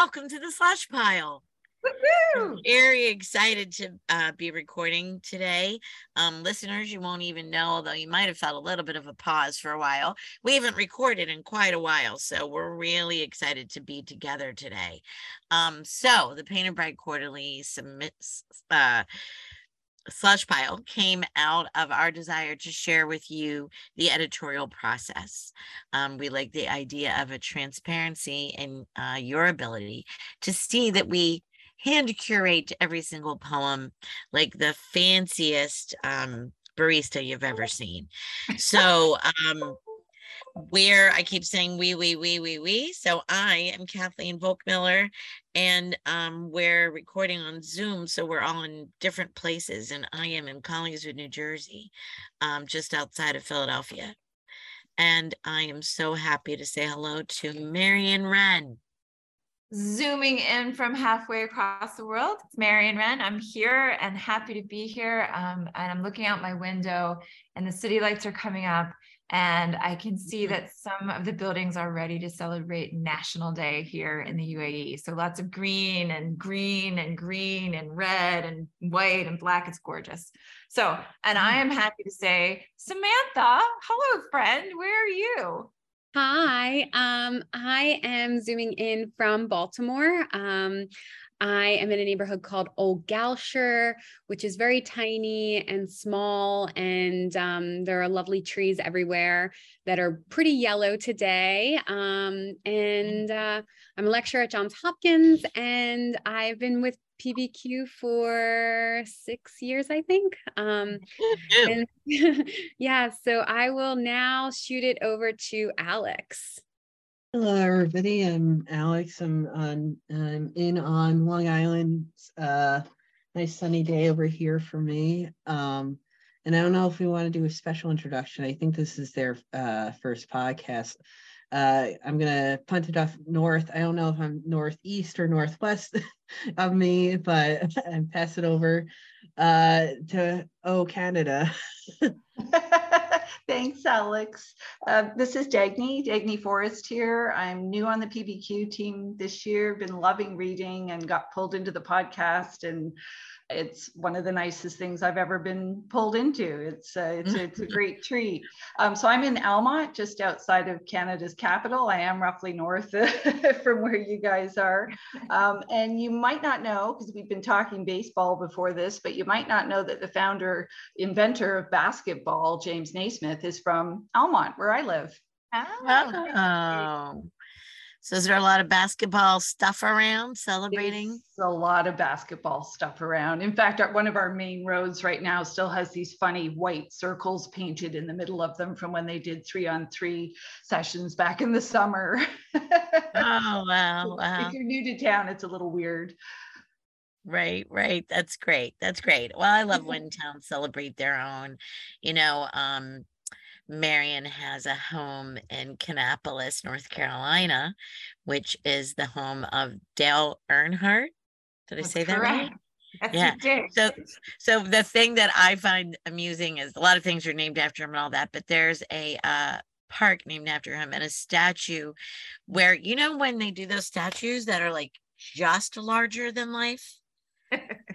welcome to the slush pile. Woo-hoo! Very excited to uh, be recording today. Um, listeners, you won't even know, although you might have felt a little bit of a pause for a while. We haven't recorded in quite a while, so we're really excited to be together today. Um, so, the Painted Bride Quarterly submits. Uh, slush pile came out of our desire to share with you the editorial process. Um, we like the idea of a transparency in uh, your ability to see that we hand curate every single poem like the fanciest um, barista you've ever seen. So, um, where I keep saying we, we, we, we, we. So I am Kathleen Volk Miller and um, we're recording on Zoom. So we're all in different places. And I am in Collingswood, New Jersey, um, just outside of Philadelphia. And I am so happy to say hello to Marion Wrenn. Zooming in from halfway across the world, Marion Wrenn. I'm here and happy to be here. Um, and I'm looking out my window, and the city lights are coming up. And I can see Mm-hmm. that some of the buildings are ready to celebrate National Day here in the UAE. So lots of green and green and green and red and white and black. It's gorgeous. So, and I Mm-hmm. am happy to say, Samantha, hello, friend. Where are you? Hi, um, I am zooming in from Baltimore. Um, I am in a neighborhood called Old Goucher, which is very tiny and small, and um, there are lovely trees everywhere that are pretty yellow today. Um, and uh, I'm a lecturer at Johns Hopkins, and I've been with PBQ for six years, I think. Um, and yeah, so I will now shoot it over to Alex. Hello, everybody. I'm Alex. I'm on. I'm in on Long Island. Uh, nice sunny day over here for me. Um, and I don't know if we want to do a special introduction. I think this is their uh, first podcast. Uh, I'm gonna punt it off north. I don't know if I'm northeast or northwest of me, but I pass it over uh, to Oh Canada. Thanks, Alex. Uh, this is Dagny, Dagny Forrest here. I'm new on the PBQ team this year, been loving reading and got pulled into the podcast. And it's one of the nicest things I've ever been pulled into. It's, uh, it's, it's a great treat. Um, so I'm in Almonte, just outside of Canada's capital. I am roughly north from where you guys are. Um, and you might not know, because we've been talking baseball before this, but you might not know that the founder, inventor of basketball, James Naismith, is from Almonte, where I live. Oh. So is there a lot of basketball stuff around celebrating? There's a lot of basketball stuff around. In fact, one of our main roads right now still has these funny white circles painted in the middle of them from when they did three on three sessions back in the summer. Oh wow, wow. If you're new to town, it's a little weird. Right, right. That's great. That's great. Well, I love when towns celebrate their own. You know, um, Marion has a home in Kannapolis, North Carolina, which is the home of Dale Earnhardt. Did I That's say that right? That's Yeah. So, so the thing that I find amusing is a lot of things are named after him and all that, but there's a uh, park named after him and a statue where you know when they do those statues that are like just larger than life.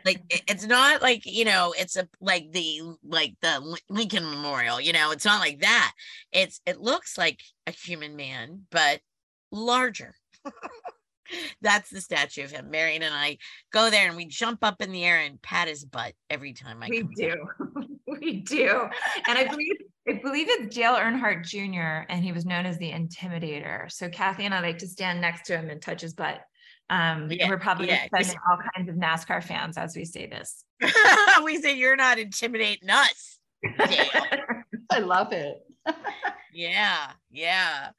Like it's not like you know it's a like the like the lincoln memorial you know it's not like that it's it looks like a human man but larger that's the statue of him marion and i go there and we jump up in the air and pat his butt every time i we do. we do. And I believe I believe it's Dale Earnhardt Jr. and he was known as the intimidator. So Kathy and I like to stand next to him and touch his butt. Um, Yeah, we're probably yeah, 'cause- offending all kinds of NASCAR fans as we say this. we say you're not intimidating us I love it. Yeah, yeah.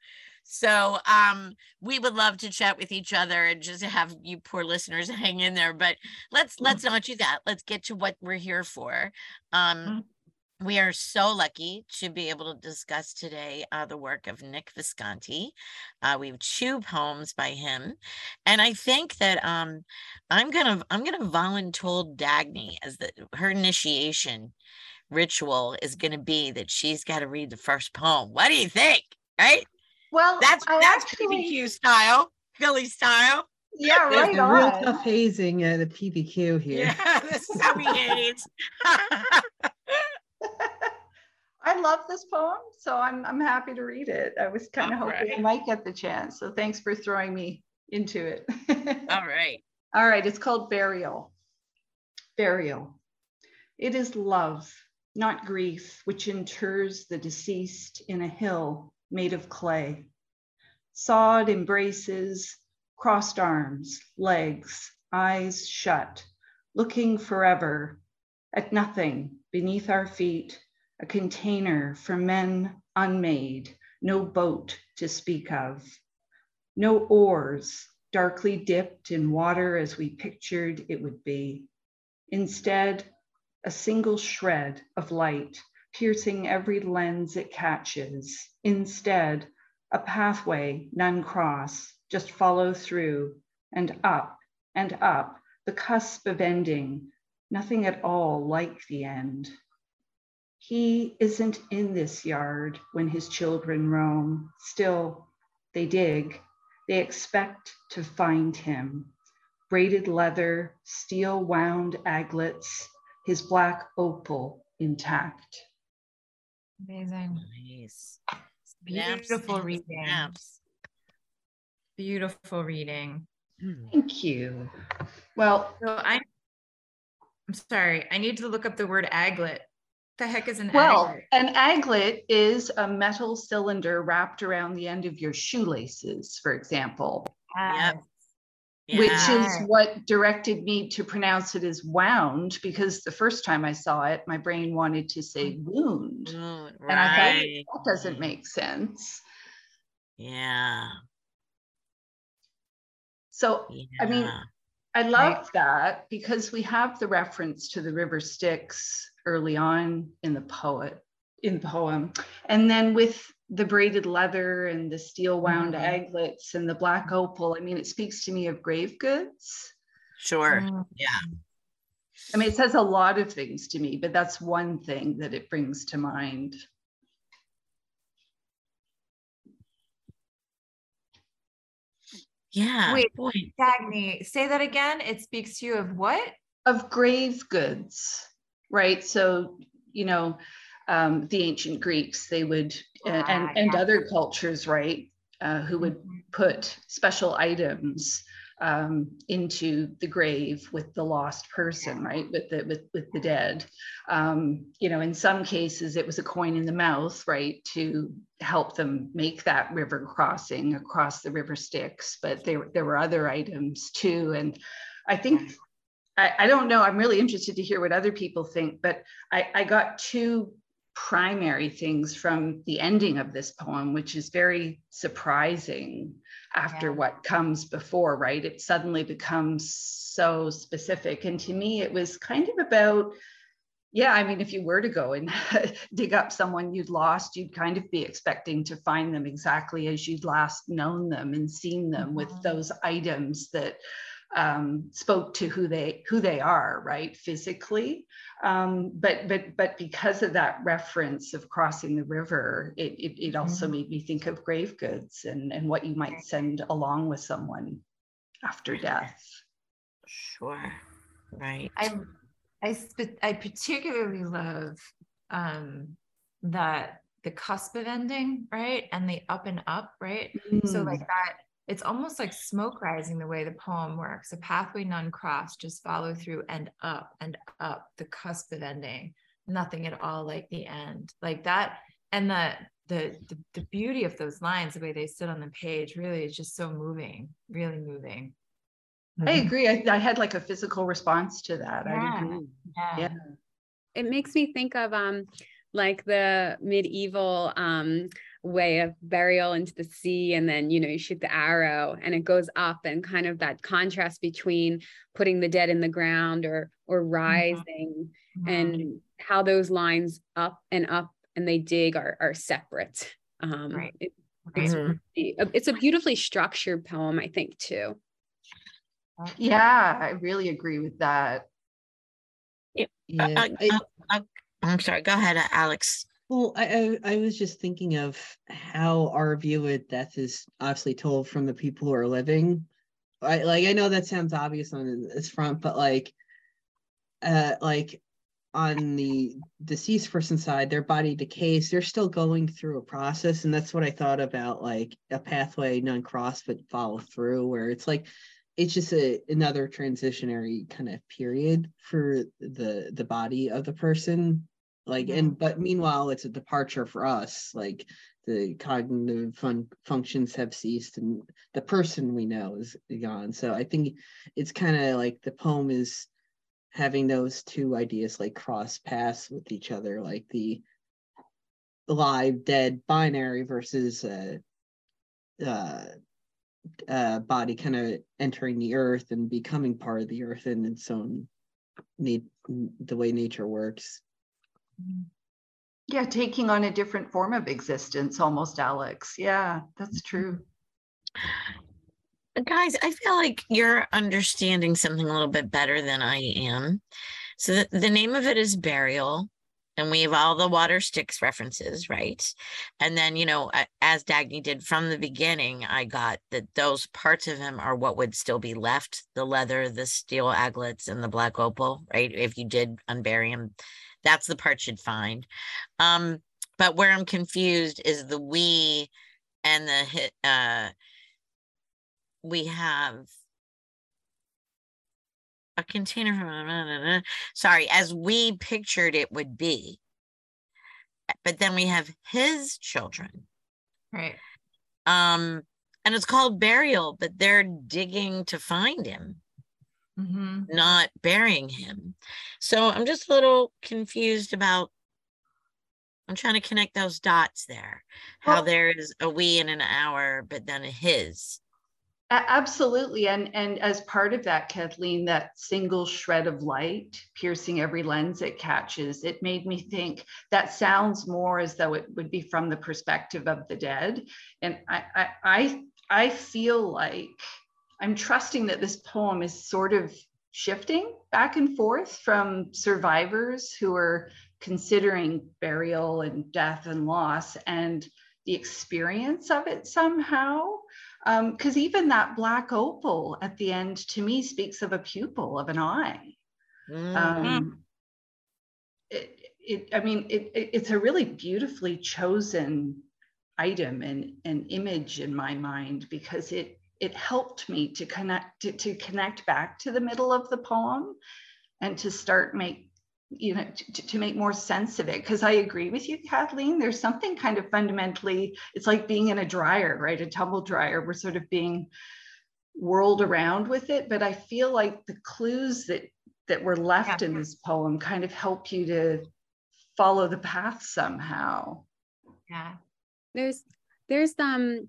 So um we would love to chat with each other and just have you poor listeners hang in there, but let's let's not do that. Let's get to what we're here for. Um we are so lucky to be able to discuss today uh, the work of Nick Visconti. Uh, we have two poems by him, and I think that um, I'm gonna I'm gonna voluntold Dagny as the her initiation ritual is gonna be that she's got to read the first poem. What do you think? Right? Well, That's I that's actually- PBQ style, Philly style. Yeah, There's right a real tough hazing at a PBQ here. Yeah, this is how we hate. Love this poem, so I'm I'm happy to read it. I was kind of hoping I might get the chance. So thanks for throwing me into it. All right. All right, it's called Burial. Burial. It is love, not grief, which inters the deceased in a hill made of clay. Sod embraces, crossed arms, legs, eyes shut, looking forever at nothing beneath our feet, a container for men unmade, no boat to speak of, no oars darkly dipped in water as we pictured it would be. Instead, a single shred of light piercing every lens it catches. Instead, a pathway none cross, just follow through and up and up, the cusp of ending, nothing at all like the end. He isn't in this yard when his children roam. Still, they dig. They expect to find him. Braided leather, steel wound aglets, his black opal intact. Amazing. Nice. Beautiful reading. snaps. Beautiful reading. Hmm. Thank you. Well, So I, I'm sorry, I need to look up the word aglet. The heck is an aglet? well, aglet? an aglet is a metal cylinder wrapped around the end of your shoelaces, for example, Yep. which is what directed me to pronounce it as wound because the first time I saw it, my brain wanted to say wound. Mm, And I thought, that doesn't make sense. Yeah. So I mean. I love that because we have the reference to the river Styx early on in the poet in the poem. And then with the braided leather and the steel wound Mhm. aglets and the black opal, I mean, it speaks to me of grave goods. Sure. Mm. Yeah. I mean, it says a lot of things to me, but that's one thing that it brings to mind. Yeah. Wait. Boy. Dagny, say that again. It speaks to you of what? Of grave goods, right? So, you know, um, the ancient Greeks, they would, and, Ah, and other cultures, right, uh, who would put special items um, into the grave with the lost person, right? With the with, with the dead. Um, you know, in some cases it was a coin in the mouth, right, to help them make that river crossing across the river Styx. But there there were other items too, and I think. I, I don't know. I'm really interested to hear what other people think, but I, I got two primary things from the ending of this poem, which is very surprising after Yeah. what comes before, right? It suddenly becomes so specific. And to me, it was kind of about, yeah, I mean, if you were to go and dig up someone you'd lost, you'd kind of be expecting to find them exactly as you'd last known them and seen them with Mhm. those items that um, spoke to who they who they are, right, physically. Um, but but but because of that reference of crossing the river, it it, it also Mhm. made me think of grave goods and and what you might send along with someone after death. Sure. Right. I I sp- I particularly love um that the cusp of ending, right? And the up and up, right? So Mm. like that, it's almost like smoke rising the way the poem works. A pathway none crossed, just follow through and up and up, the cusp of ending. Nothing at all like the end. Like that, and the the the, the beauty of those lines, the way they sit on the page, really is just so moving, really moving. I agree. I, I had like a physical response to that. I Yeah. agree. Yeah. Yeah. it makes me think of um like the medieval um way of burial into the sea and then you know you shoot the arrow and it goes up and kind of that contrast between putting the dead in the ground or or rising Mhm. and how those lines up and up and they dig are are separate um Right. it- Right. it's, Mhm. it's a beautifully structured poem i think too Yeah, I really agree with that. Yeah. uh, I- uh, uh, I'm sorry. Go ahead, Alex. Well, I, I I was just thinking of how our view of death is obviously told from the people who are living, I like I know that sounds obvious on this front, but like uh like on the deceased person side, their body decays, they're still going through a process. And that's what I thought about like a pathway non-cross but follow through, where it's like it's just a another transitionary kind of period for the the body of the person like and but meanwhile it's a departure for us like the cognitive fun- functions have ceased and the person we know is gone. So i think it's kind of like the poem is having those two ideas like cross paths with each other like the live dead binary versus uh uh uh, body kind of entering the earth and becoming part of the earth and its own need the way nature works yeah taking on a different form of existence almost alex yeah that's mm-hmm. true guys i feel like you're understanding something a little bit better than i am so the, the name of it is burial and we have all the water Styx references, right? And then, you know, as Dagny did from the beginning, I got that those parts of him are what would still be left the leather, the steel aglets, and the black opal, right? If you did unbury him, that's the part you'd find. Um, but where I'm confused is the we and the uh we have a container from sorry as we pictured it would be. But then we have his children. Right. Um and it's called burial but they're digging to find him mm-hmm. not burying him so i'm just a little confused about i'm trying to connect those dots there how well, there's a we in an hour but then a his Absolutely. And, and as part of that, Kathleen, that single shred of light piercing every lens it catches, it made me think that sounds more as though it would be from the perspective of the dead. And I, I, I, I feel like I'm trusting that this poem is sort of shifting back and forth from survivors who are considering burial and death and loss and the experience of it somehow because um, even that black opal at the end to me speaks of a pupil of an eye. Mm-hmm. Um, it, it, I mean, it, it, it's a really beautifully chosen item and an image in my mind because it it helped me to connect to, to connect back to the middle of the poem and to start make you know to, to make more sense of it. Because i agree with you kathleen. There's something kind of fundamentally it's like being in a dryer right? A tumble dryer. We're sort of being whirled around with it. But i feel like the clues that that were left yeah. in this poem kind of help you to follow the path somehow. Yeah. There's there's um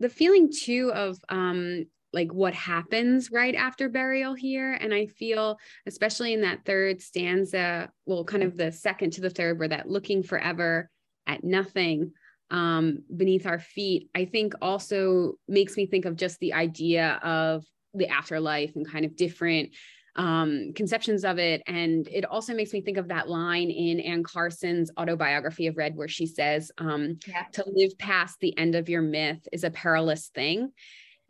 the feeling too of um like what happens right after burial here. And i feel especially in that third stanza well kind of the second to the third where that looking forever at nothing um, beneath our feet i think also makes me think of just the idea of the afterlife and kind of different um, conceptions of it. And it also makes me think of that line in Anne Carson's autobiography of Red, where she says, um, yeah. To live past the end of your myth is a perilous thing.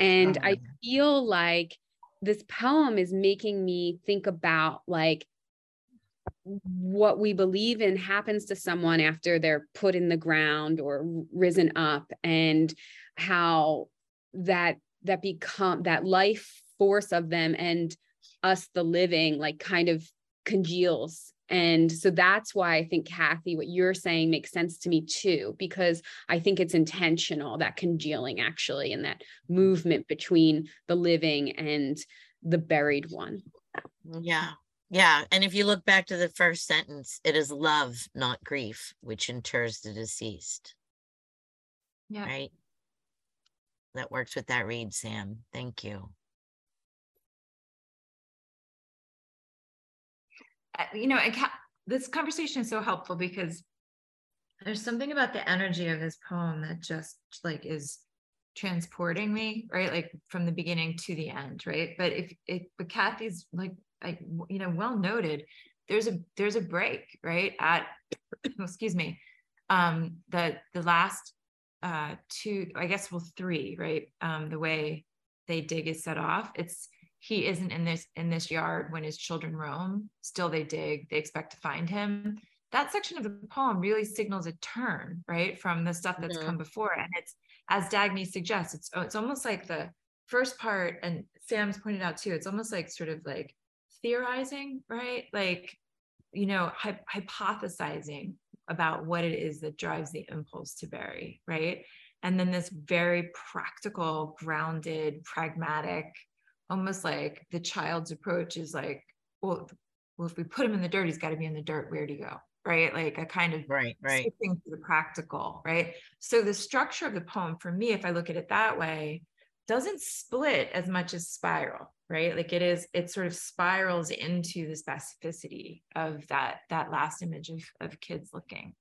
And oh, I feel like this poem is making me think about like what we believe in happens to someone after they're put in the ground or risen up and how that that become that life force of them and us the living like kind of congeals and so that's why I think, Kathy, what you're saying makes sense to me too, because I think it's intentional that congealing actually and that movement between the living and the buried one. Yeah. Yeah. And if you look back to the first sentence, it is love, not grief, which inters the deceased. Yeah. Right. That works with that read, Sam. Thank you. You know, ca- this conversation is so helpful because there's something about the energy of this poem that just like is transporting me, right? Like from the beginning to the end, right? But if it, but Kathy's like, like you know, well noted. There's a there's a break, right? At excuse me, um, the the last uh two, I guess, well, three, right? Um, the way they dig is set off. It's he isn't in this in this yard when his children roam. Still they dig. They expect to find him. That section of the poem really signals a turn, right, from the stuff that's mm-hmm. come before. And it's as Dagny suggests, it's it's almost like the first part, and Sam's pointed out too. It's almost like sort of like theorizing, right? Like you know, hy- hypothesizing about what it is that drives the impulse to bury, right? And then this very practical, grounded, pragmatic, almost like the child's approach is like, well, well, if we put him in the dirt, he's got to be in the dirt. Where'd he go? Right. Like a kind of right, right. to the practical. Right. So the structure of the poem for me, if I look at it that way, doesn't split as much as spiral right like it is it sort of spirals into the specificity of that that last image of, of kids looking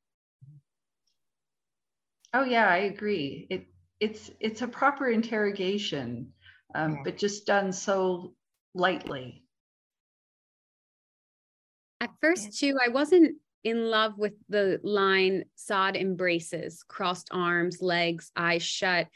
oh yeah i agree it it's it's a proper interrogation um, but just done so lightly. At first too i wasn't in love with the line sod embraces crossed arms legs eyes shut.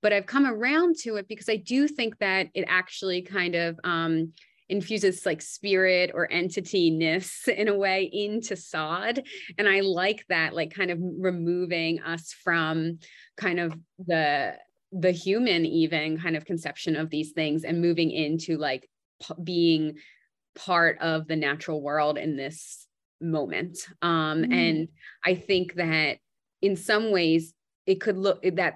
But I've come around to it because I do think that it actually kind of um, infuses like spirit or entity-ness in a way into sod. And i like that like kind of removing us from kind of the the human even kind of conception of these things and moving into like p- being part of the natural world in this moment um mm. and i think that in some ways it could look that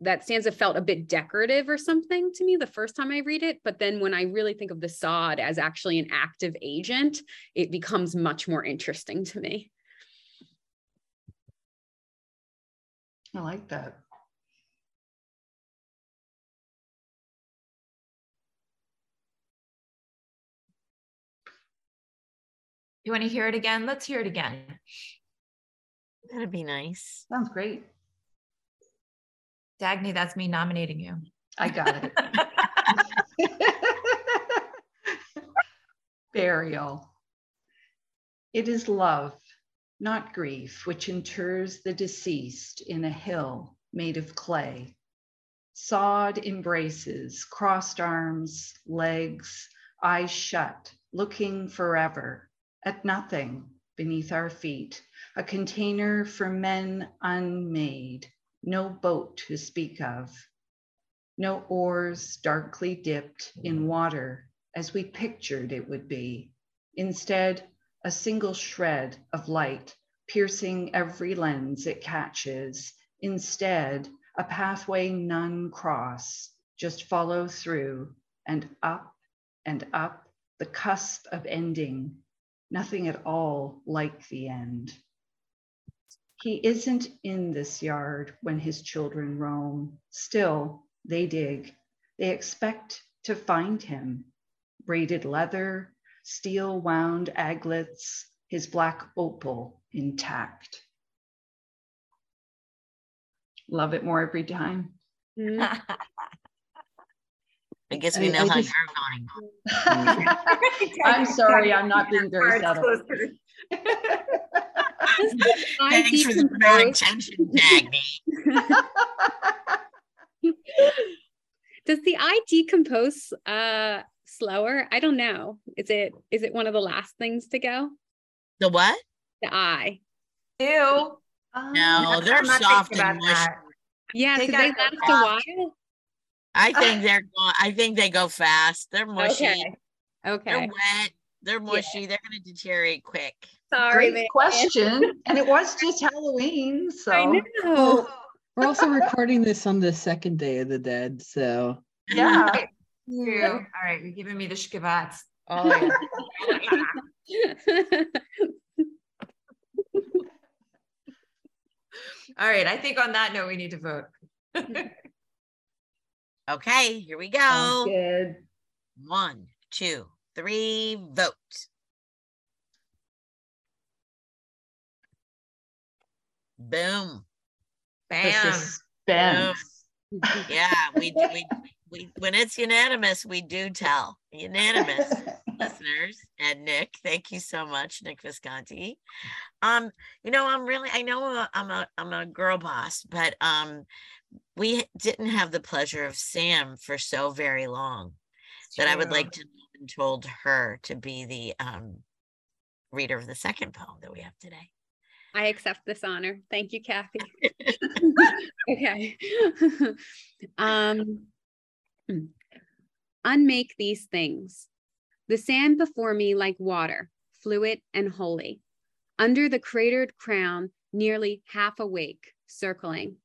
that stanza felt a bit decorative or something to me the first time I read it. But then when I really think of the sod as actually an active agent, it becomes much more interesting to me. I like that. You want to hear it again? Let's hear it again. That'd be nice. Sounds great. Dagny, that's me nominating you. I got it. Burial. It is love, not grief, which inters the deceased in a hill made of clay. Sod embraces, crossed arms, legs, eyes shut, looking forever at nothing beneath our feet, a container for men unmade no boat to speak of, no oars darkly dipped in water as we pictured it would be. Instead, a single shred of light piercing every lens it catches. Instead, a pathway none cross, just follow through and up and up the cusp of ending, nothing at all like the end. He isn't in this yard when his children roam. Still, they dig. They expect to find him. Braided leather, steel wound aglets, his black opal intact. Love it more every time. Mm-hmm. I guess we know I, I how just, you're voting. I'm sorry, I'm not being very subtle. Thanks for the paying attention, Dagny. Does the eye decompose uh, slower? I don't know. Is it is it one of the last things to go? The what? The eye. Ew. Um, no, they're soft and mushy. Yeah, so they last a while. I think they're going. I think they go fast. They're mushy. Okay. Okay. They're wet. They're mushy. Yeah. They're going to deteriorate quick. Sorry, Great question. and it was just Halloween, so I know. We're also recording this on the second day of the dead, so yeah. yeah. All right, you're giving me the shkavats. Oh yeah. All right, I think on that note, we need to vote. Okay, here we go. good. One, two, three, vote. Boom. Bam. Boom. yeah, we, we we when it's unanimous, we do tell. Unanimous listeners and Nick, thank you so much, Nick Visconti. Um, you know, I'm really I know I'm a I'm a girl boss, but um we didn't have the pleasure of Sam for so very long that I would like to have told her to be the um, reader of the second poem that we have today. I accept this honor. Thank you, Kathy. okay. um, unmake these things. The sand before me like water, fluid and holy. Under the cratered crown, nearly half awake, circling.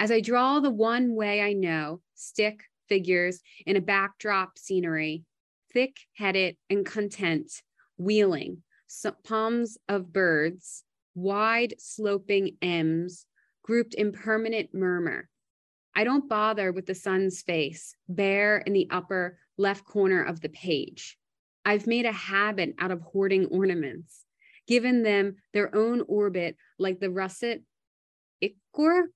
As I draw the one way I know, stick figures in a backdrop scenery, thick headed and content, wheeling, so palms of birds, wide sloping M's, grouped in permanent murmur. I don't bother with the sun's face, bare in the upper left corner of the page. I've made a habit out of hoarding ornaments, given them their own orbit like the russet ichor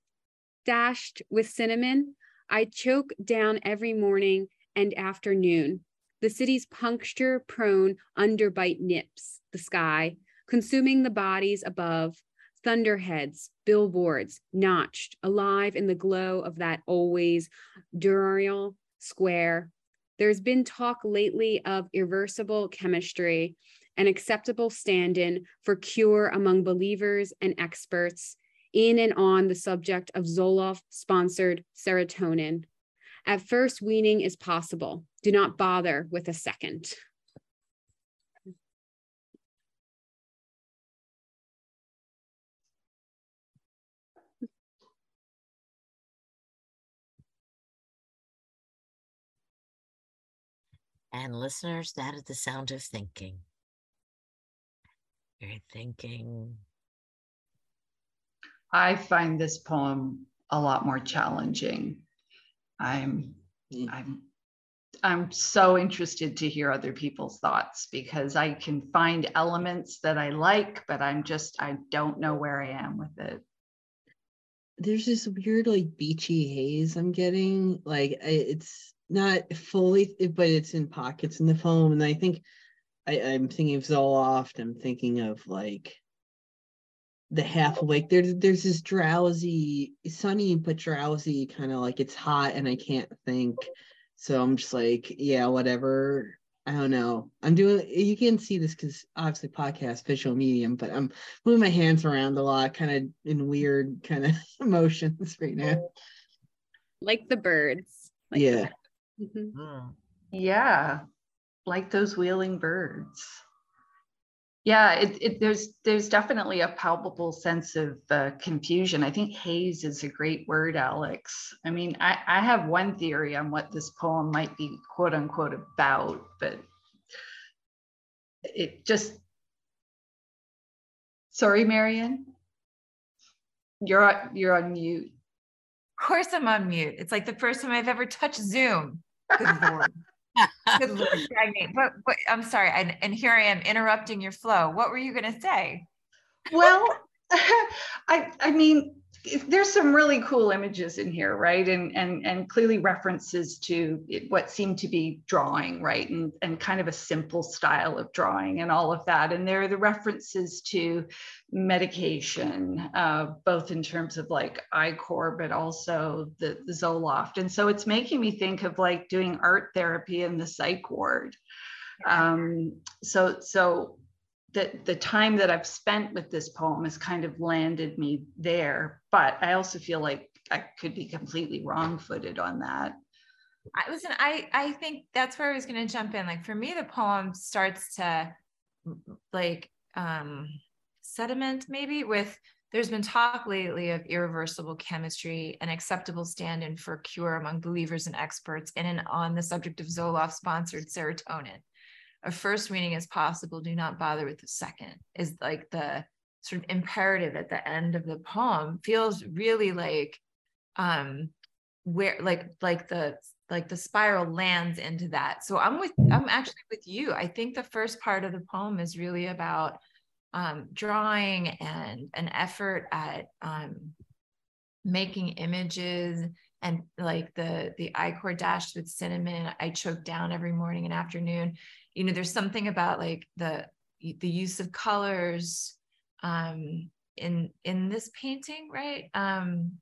dashed with cinnamon. I choke down every morning and afternoon. The city's puncture prone underbite nips the sky, consuming the bodies above, thunderheads, billboards, notched, alive in the glow of that always diurnal square. There's been talk lately of irreversible chemistry, an acceptable stand in for cure among believers and experts in and on the subject of Zoloft sponsored serotonin. At first, weaning is possible. Do not bother with a second. And listeners, that is the sound of thinking. You're thinking. I find this poem a lot more challenging. I'm mm. I'm I'm so interested to hear other people's thoughts because I can find elements that I like, but I'm just I don't know where I am with it. There's this weird like beachy haze I'm getting. Like it's not fully, but it's in pockets in the foam. And I think I, I'm thinking of Zoloft. I'm thinking of like the half awake. There's there's this drowsy, sunny but drowsy kind of like it's hot and I can't think. So I'm just like, yeah, whatever. I don't know. I'm doing. You can see this because obviously podcast visual medium, but I'm moving my hands around a lot, kind of in weird kind of emotions right now. Like the birds. Like yeah. Mm-hmm. Mm. Yeah, like those wheeling birds. Yeah, it, it, there's there's definitely a palpable sense of uh, confusion. I think haze is a great word, Alex. I mean, I, I have one theory on what this poem might be quote unquote about, but it just. Sorry, Marion. You're on, you're on mute. Of course, I'm on mute. It's like the first time I've ever touched Zoom. Good lord. Good lord, But, but I'm sorry, and, and here I am interrupting your flow. What were you going to say? Well, I I mean, there's some really cool images in here right? And and and clearly references to what seemed to be drawing right? And and kind of a simple style of drawing and all of that. And there are the references to medication uh, both in terms of like ichor but also the, the zoloft. And so it's making me think of like doing art therapy in the psych ward. Um, so so that the time that I've spent with this poem has kind of landed me there. But I also feel like I could be completely wrong footed on that. I listen, I I think that's where I was gonna jump in. Like for me, the poem starts to like um sediment maybe with there's been talk lately of irreversible chemistry, an acceptable stand-in for cure among believers and experts, in and on the subject of Zoloft sponsored serotonin a first reading as possible do not bother with the second is like the sort of imperative at the end of the poem feels really like um where like like the like the spiral lands into that. So i'm with i'm actually with you. I think the first part of the poem is really about um drawing and an effort at um making images and like the the ichor dashed with cinnamon i choke down every morning and afternoon. You know there's something about like the the use of colors um in in this painting right? Um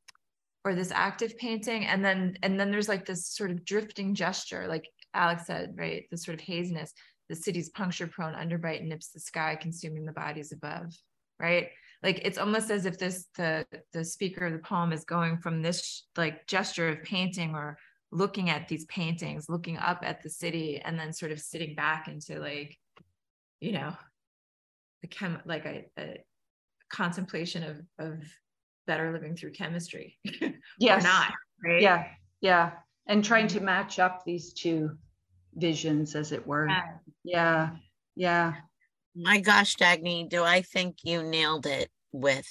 or this active painting. And then and then there's like this sort of drifting gesture like alex said right? This sort of haziness. The city's puncture prone underbite nips the sky consuming the bodies above right like it's almost as if this the the speaker of the poem is going from this like gesture of painting or looking at these paintings looking up at the city and then sort of sitting back into like you know the chem like a, a contemplation of of better living through chemistry. Yes. or not right? Yeah yeah. And trying to match up these two visions as it were. Yeah. yeah yeah My gosh, Dagny, do I think you nailed it with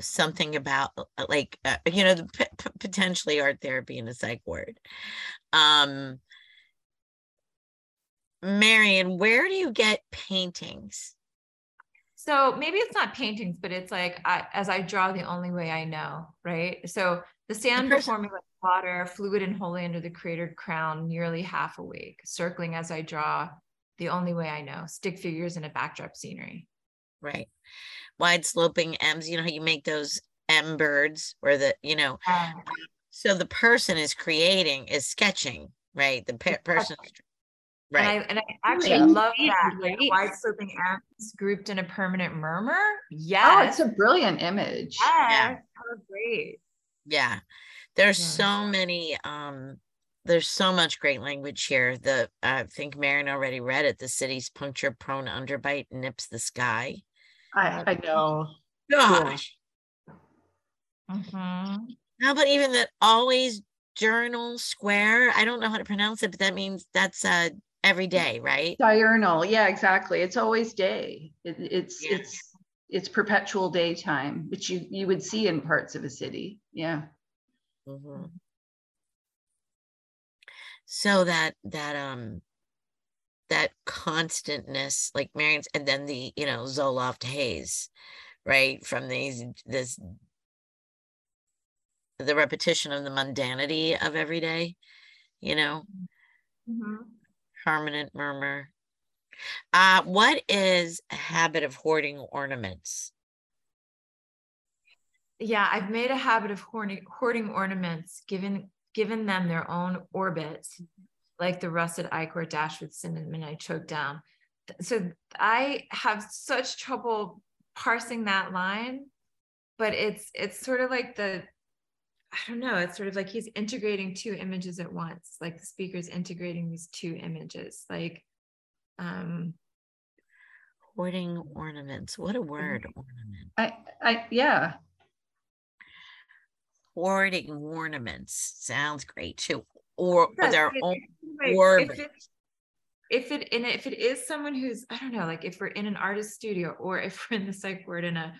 something about uh, like uh, you know the p- p- potentially art therapy in a psych ward. Um, Marion, where do you get paintings? So maybe it's not paintings, but it's like I, as I draw the only way I know, right? So the sand before me like water, fluid and holy under the cratered crown, nearly half awake, circling as I draw the only way I know, stick figures in a backdrop scenery. Right, wide sloping M's. You know how you make those M birds, where the you know. So the person is creating is sketching, right? The pe- person, is- And I right? and I actually Yeah. love that, like Right. wide sloping M's grouped in a permanent murmur. Yeah. Oh it's a brilliant image yes. Oh, great. Yeah. There's Yeah. so many um there's so much great language here. The I think Marion already read it. The city's puncture prone underbite nips the sky. I, I know Gosh. Mhm. No, but even that always journal square. I don't know how to pronounce it, but that means that's uh every day, right? diurnal yeah exactly it's always day it, it's Yeah. it's it's perpetual daytime which you you would see in parts of a city yeah Mhm. So that that um that constantness, like Marion's, and then the you know Zoloft haze, right? From these this the repetition of the mundanity of every day, you know, Mhm. permanent murmur. Uh, what is a habit of hoarding ornaments? yeah i've made a habit of hoarding, hoarding ornaments given given them their own orbits like the rusted ichor dashed with cinnamon i choked down so i have such trouble parsing that line but it's it's sort of like the i don't know it's sort of like he's integrating two images at once like the speaker's integrating these two images like um Hoarding ornaments. What a word, ornament. i i yeah Hoarding ornaments sounds great too. Or, or Yes, their it- own like, orbit. if it, if it and if it is someone who's I don't know, like if we're in an artist studio or if we're in the psych ward in a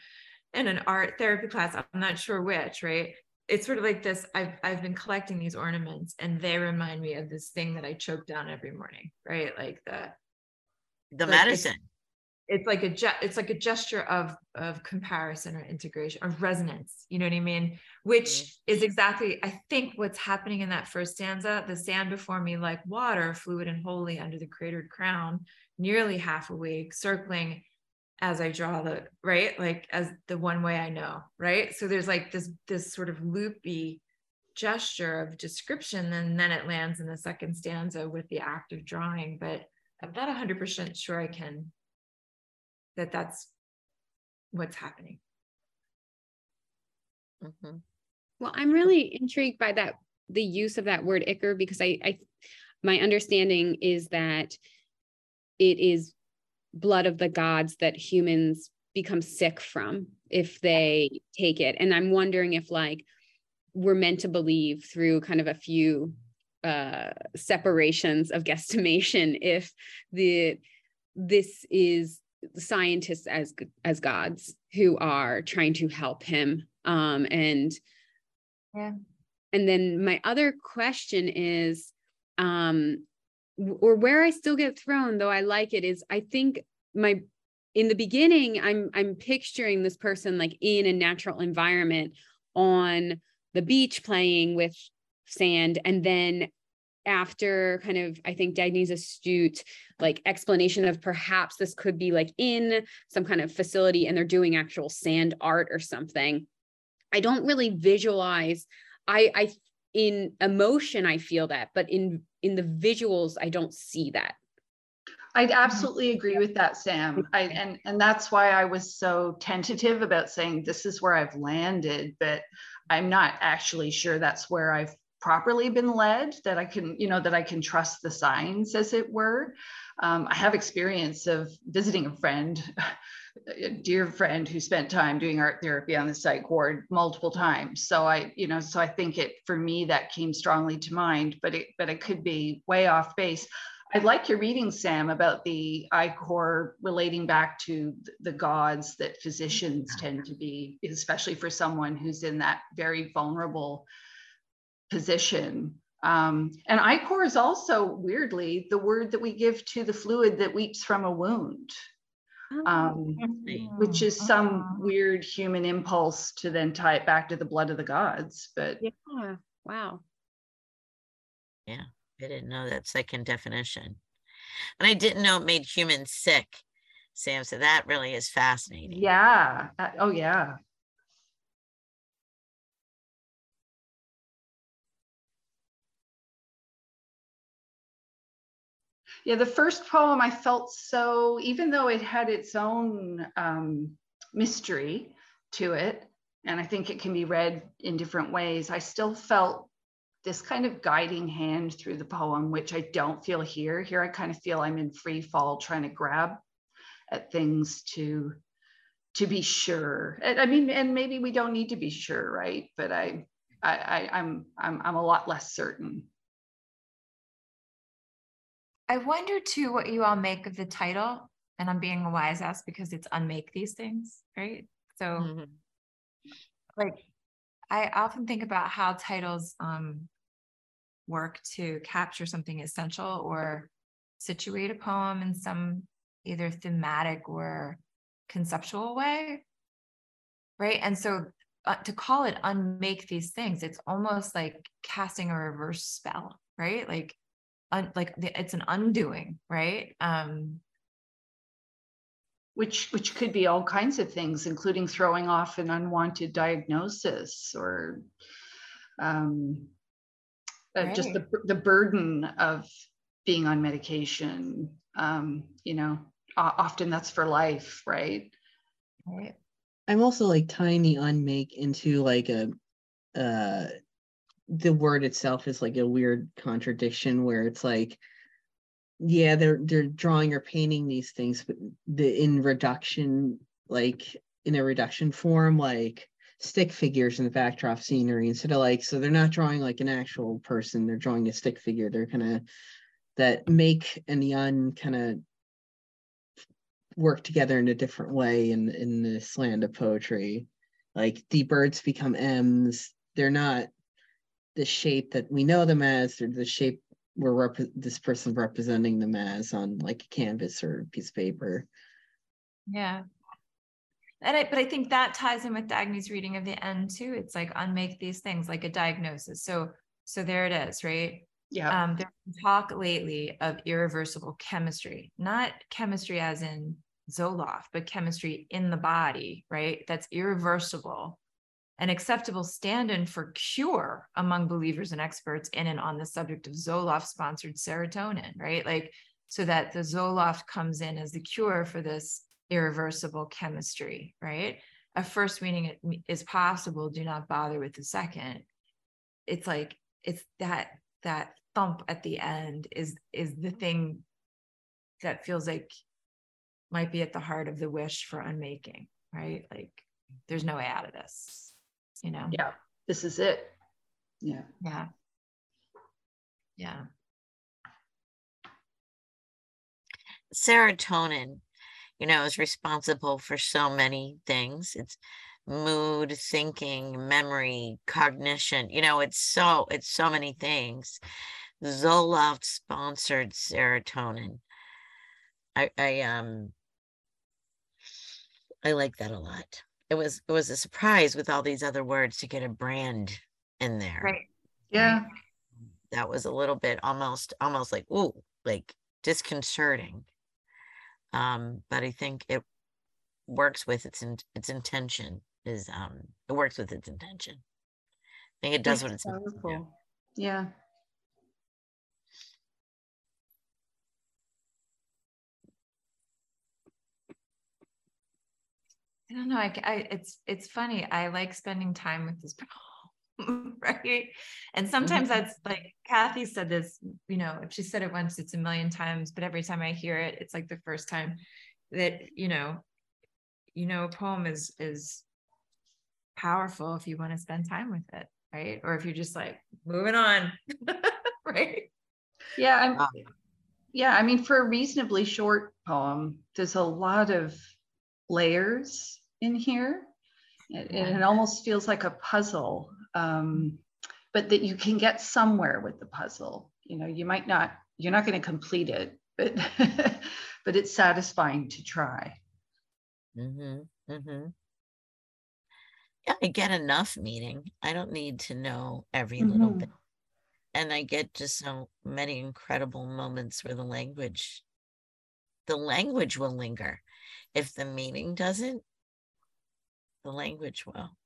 in an art therapy class, I'm not sure which, right? It's sort of like this. I've I've been collecting these ornaments and they remind me of this thing that I choke down every morning, right? Like the the like, medicine. It's like a ge- it's like a gesture of of comparison or integration of resonance you know what i mean? Which Mhm. is exactly i think what's happening in that first stanza. The sand before me like water fluid and holy under the cratered crown nearly half awake circling as i draw the right? Like as the one way i know right? So there's like this this sort of loopy gesture of description and then it lands in the second stanza with the act of drawing but i'm not 100% sure i can that that's what's happening. Mhm. Well, I'm really intrigued by that the use of that word ichor because I, I my understanding is that it is blood of the gods that humans become sick from if they take it. And I'm wondering if like we're meant to believe through kind of a few uh separations of guesstimation if the this is scientists as as gods who are trying to help him um and Yeah. and then my other question is um or where i still get thrown though i like it is i think my in the beginning i'm i'm picturing this person like in a natural environment on the beach playing with sand and then after kind of i think dagny's astute like explanation of perhaps this could be like in some kind of facility and they're doing actual sand art or something I don't really visualize. I I in emotion I feel that, but in in the visuals I don't see that. I'd absolutely agree with that, Sam. I, and and that's why I was so tentative about saying this is where I've landed, but I'm not actually sure that's where I've properly been led. That I can, you know, that I can trust the signs, as it were. Um, I have experience of visiting a friend, a dear friend who spent time doing art therapy on the psych ward multiple times. So I, you know, so I think it for me that came strongly to mind, but it but it could be way off base. I like your reading, Sam, about the ichor relating back to the gods that physicians tend to be, especially for someone who's in that very vulnerable position. Um, and ichor is also weirdly the word that we give to the fluid that weeps from a wound, um, which is some weird human impulse to then tie it back to the blood of the gods. But yeah, wow. Yeah. I didn't know that second definition. And I didn't know it made humans sick, Sam. So that really is fascinating. Yeah. Uh, oh, yeah. Yeah, the first poem I felt so, even though it had its own um, mystery to it, and I think it can be read in different ways, I still felt this kind of guiding hand through the poem, which I don't feel here. Here, I kind of feel I'm in free fall, trying to grab at things to to be sure. I mean, and maybe we don't need to be sure, right? But I, I, I I'm I'm I'm a lot less certain. I wonder too what you all make of the title, and I'm being a wise ass because it's unmake these things, right? So, mm-hmm. like, I often think about how titles um, work to capture something essential or situate a poem in some either thematic or conceptual way right and so uh, to call it unmake these things it's almost like casting a reverse spell right like un, like the, it's an undoing right? Um which which could be all kinds of things including throwing off an unwanted diagnosis or um uh, right. just the, the burden of being on medication um, you know often that's for life right? Right. I'm also like tying the unmake into like a uh the word itself is like a weird contradiction where it's like yeah they're they're drawing or painting these things but the in reduction like in a reduction form like stick figures in the backdrop scenery instead of like so they're not drawing like an actual person they're drawing a stick figure. They're kind of that make and the un kind of work together in a different way in in this land of poetry. Like the birds become m's. They're not the shape that we know them as they're the shape we're rep- this person representing them as on like a canvas or a piece of paper yeah and I, but I think that ties in with Dagny's reading of the end too. It's like unmake these things like a diagnosis. So, so there it is, right? Yeah. Um, there's talk lately of irreversible chemistry, not chemistry as in Zoloft, but chemistry in the body, right? That's irreversible, an acceptable stand-in for cure among believers and experts in and on the subject of Zoloft-sponsored serotonin, right? Like, so that the Zoloft comes in as the cure for this irreversible chemistry, right? A first meaning is possible, do not bother with the second. It's like it's that that thump at the end is is the thing that feels like might be at the heart of the wish for unmaking, right? Like there's no way out of this, you know? Yeah, this is it. Yeah. Yeah. Yeah. Serotonin you know, is responsible for so many things. It's mood, thinking, memory, cognition. You know, it's so it's so many things. Zoloft sponsored serotonin. I I um I like that a lot. It was it was a surprise with all these other words to get a brand in there. Right. Yeah. That was a little bit almost almost like ooh, like disconcerting um, but I think it works with its in, its intention. is um it works with its intention. I think it does what it's supposed to do. Powerful. Yeah. I don't know. I, I it's it's funny. I like spending time with this poem, right? And sometimes mm-hmm. that's like Kathy said this. You know, if she said it once, it's a million times. But every time I hear it, it's like the first time that you know, you know, a poem is is powerful if you want to spend time with it, right? Or if you're just like moving on, right? Yeah, I'm Wow. yeah, I mean for a reasonably short poem, there's a lot of layers in here. It, it almost feels like a puzzle. Um, but that you can get somewhere with the puzzle. You know, you might not, you're not going to complete it, but but it's satisfying to try. Mm-hmm. Mm-hmm. Yeah, I get enough meaning. I don't need to know every little Mhm. bit. And I get just so many incredible moments where the language, the language will linger. If the meaning doesn't, the language well.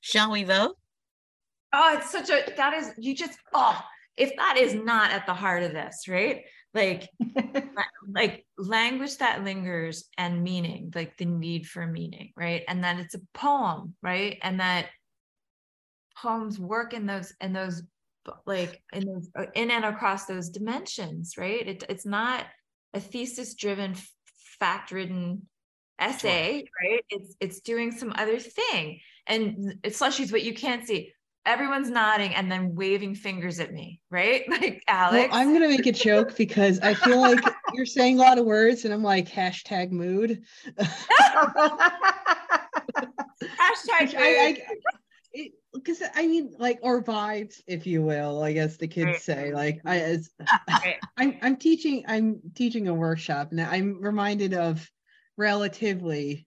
Shall we vote? Oh, it's such a that is you just oh if that is not at the heart of this, right? Like like language that lingers and meaning, like the need for meaning, right? And that it's a poem, right? And that poems work in those in those like in those uh, in and across those dimensions, right? It, it's not a thesis driven, fact ridden essay, right? It's it's doing some other thing. And it's slushies, but you can't see. Everyone's nodding and then waving fingers at me, right? Like Well, Alex. I'm gonna make a joke because I feel like you're saying a lot of words, and I'm like hashtag mood. Hashtag I, because I, mean, like, or vibes, if you will. I guess the kids say, like, I, as, I'm, I'm teaching, I'm teaching a workshop, and I'm reminded of relatively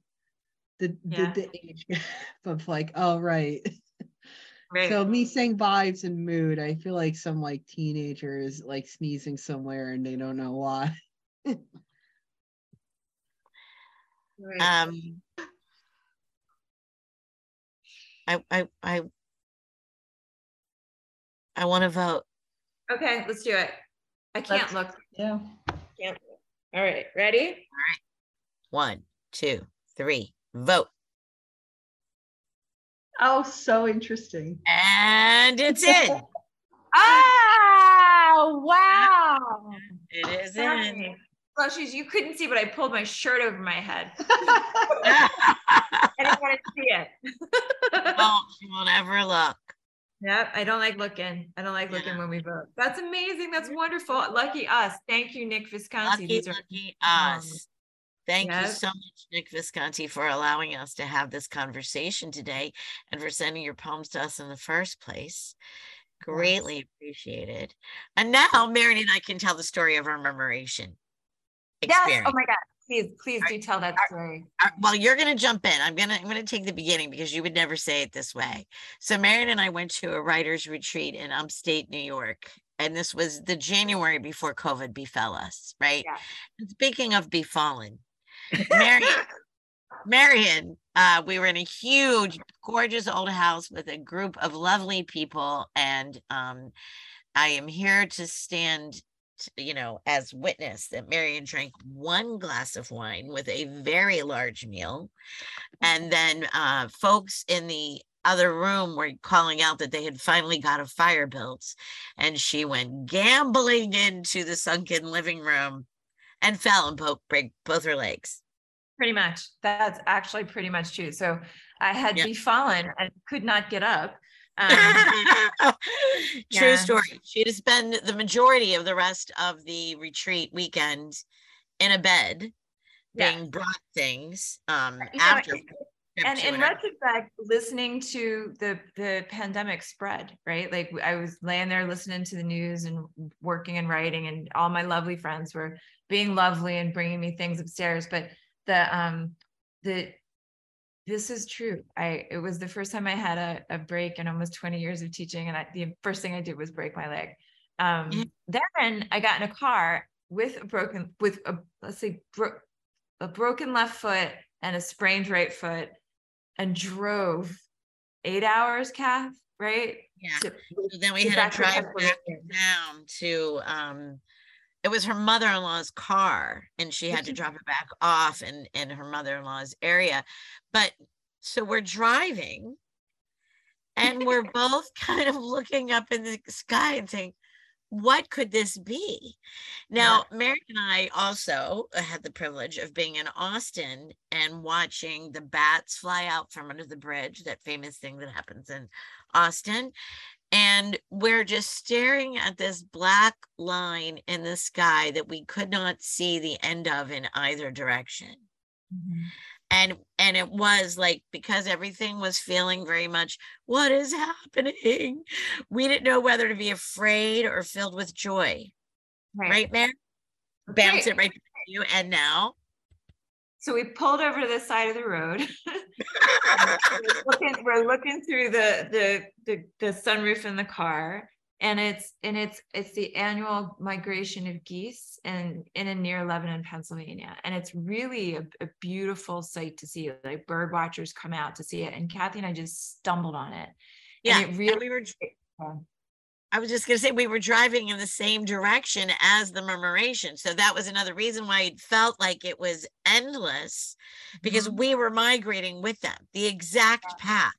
the Yeah. the, the age gap of like, oh right. right. So me saying vibes and mood, I feel like some like teenager is like sneezing somewhere and they don't know why. Right. Um, I, I, I, I want to vote. okay, let's do it. I can't Let's- look. yeah. Can't. All right, ready? All right. One, two, three, vote. Oh, so interesting. And it's in. Ah, wow. It is in. Sorry. Slushies, you couldn't see, but I pulled my shirt over my head. oh, I didn't want to see it. you won't ever look. Yep, I don't like looking. I don't like looking Yeah. when we vote. That's amazing. That's wonderful. Lucky us. Thank you, Nick Visconti. Lucky, These are lucky us. Thank you so much, Nick Visconti, for allowing us to have this conversation today and for sending your poems to us in the first place. Greatly appreciated. And now Marion and I can tell the story of our murmuration yes. Oh experience. Oh my God. Please, please do tell that story. Well you're going to jump in i'm going to i'm going to take the beginning because you would never say it this way so marion and i went to a writers retreat in upstate new york and this was the january before covid befell us right Yeah. speaking of befallen marion marion uh, we were in a huge gorgeous old house with a group of lovely people and um, i am here to stand you know, as witness that Marion drank one glass of wine with a very large meal. And then uh, folks in the other room were calling out that they had finally got a fire built. And she went gambling into the sunken living room and fell and broke break both her legs. Pretty much. That's actually pretty much true. So I had Yeah. befallen and could not get up. Um, True Yeah. story. She had to spend the majority of the rest of the retreat weekend in a bed, Yeah. being brought things um, know, after. it- and in retrospect listening to the the pandemic spread right like i was laying there listening to the news and working and writing and all my lovely friends were being lovely and bringing me things upstairs but the um the this is true i it was the first time i had a, a break in almost 20 years of teaching and I, the first thing i did was break my leg um Yeah. then i got in a car with a broken with a let's say bro- a broken left foot and a sprained right foot and drove eight hours, Kath, right? Yeah. To- So then we had to to drive back down to um it was her mother-in-law's car and she had to Mhm. drop it back off in in her mother-in-law's area. But so we're driving and we're both kind of looking up in the sky and saying, what could this be? Now, Mary and I also had the privilege of being in Austin and watching the bats fly out from under the bridge, that famous thing that happens in Austin. And we're just staring at this black line in the sky that we could not see the end of in either direction. Mm-hmm. And and it was like because everything was feeling very much what is happening? We didn't know whether to be afraid or filled with joy. Right. Man bounce it right to you and now So we pulled over to the side of the road. we're, looking, we're looking through the, the the the sunroof in the car, and it's and it's it's the annual migration of geese and in and near Lebanon, Pennsylvania, and it's really a, a beautiful sight to see. Like bird watchers come out to see it, and Kathy and I just stumbled on it. yeah and it and really we were I was just gonna say we were driving in the same direction as the murmuration. So that was another reason why it felt like it was endless because Mhm. we were migrating with them, the exact path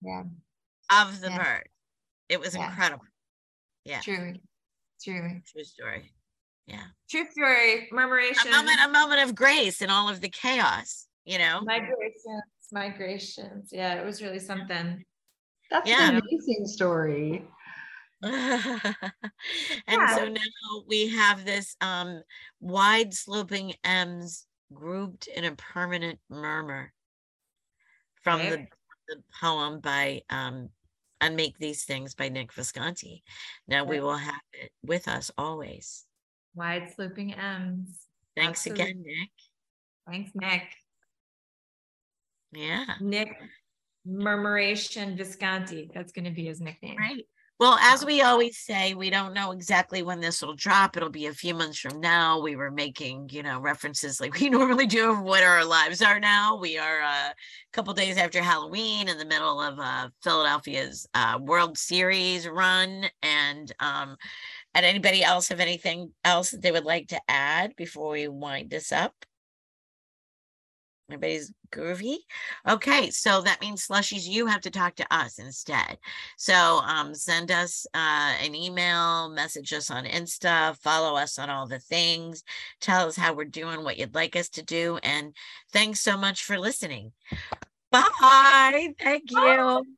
yeah, of the Yeah. bird. It was Yeah. incredible. Yeah, truly, truly, true story. Yeah. true story, murmuration. A moment, a moment of grace in all of the chaos, you know? migrations migrations yeah it was really something That's Yeah. an amazing story. and Yeah. so now we have this um wide sloping M's grouped in a permanent murmur from the, the poem by um Unmake These Things by Nick Visconti. Now we will have it with us always. wide sloping m's Thanks Absolutely. again, Nick. thanks nick Yeah. nick murmuration visconti that's going to be his nickname Right. Well, as we always say, we don't know exactly when this will drop. It'll be a few months from now. We were making, you know, references like we normally do of what our lives are now. We are uh, a couple days after Halloween in the middle of uh, Philadelphia's uh, World Series run. And um, and anybody else have anything else that they would like to add before we wind this up? Everybody's groovy. Okay, so that means slushies, you have to talk to us instead. So um, send us uh, an email, message us on Insta, follow us on all the things, tell us how we're doing, what you'd like us to do. And thanks so much for listening. Bye. Thank you.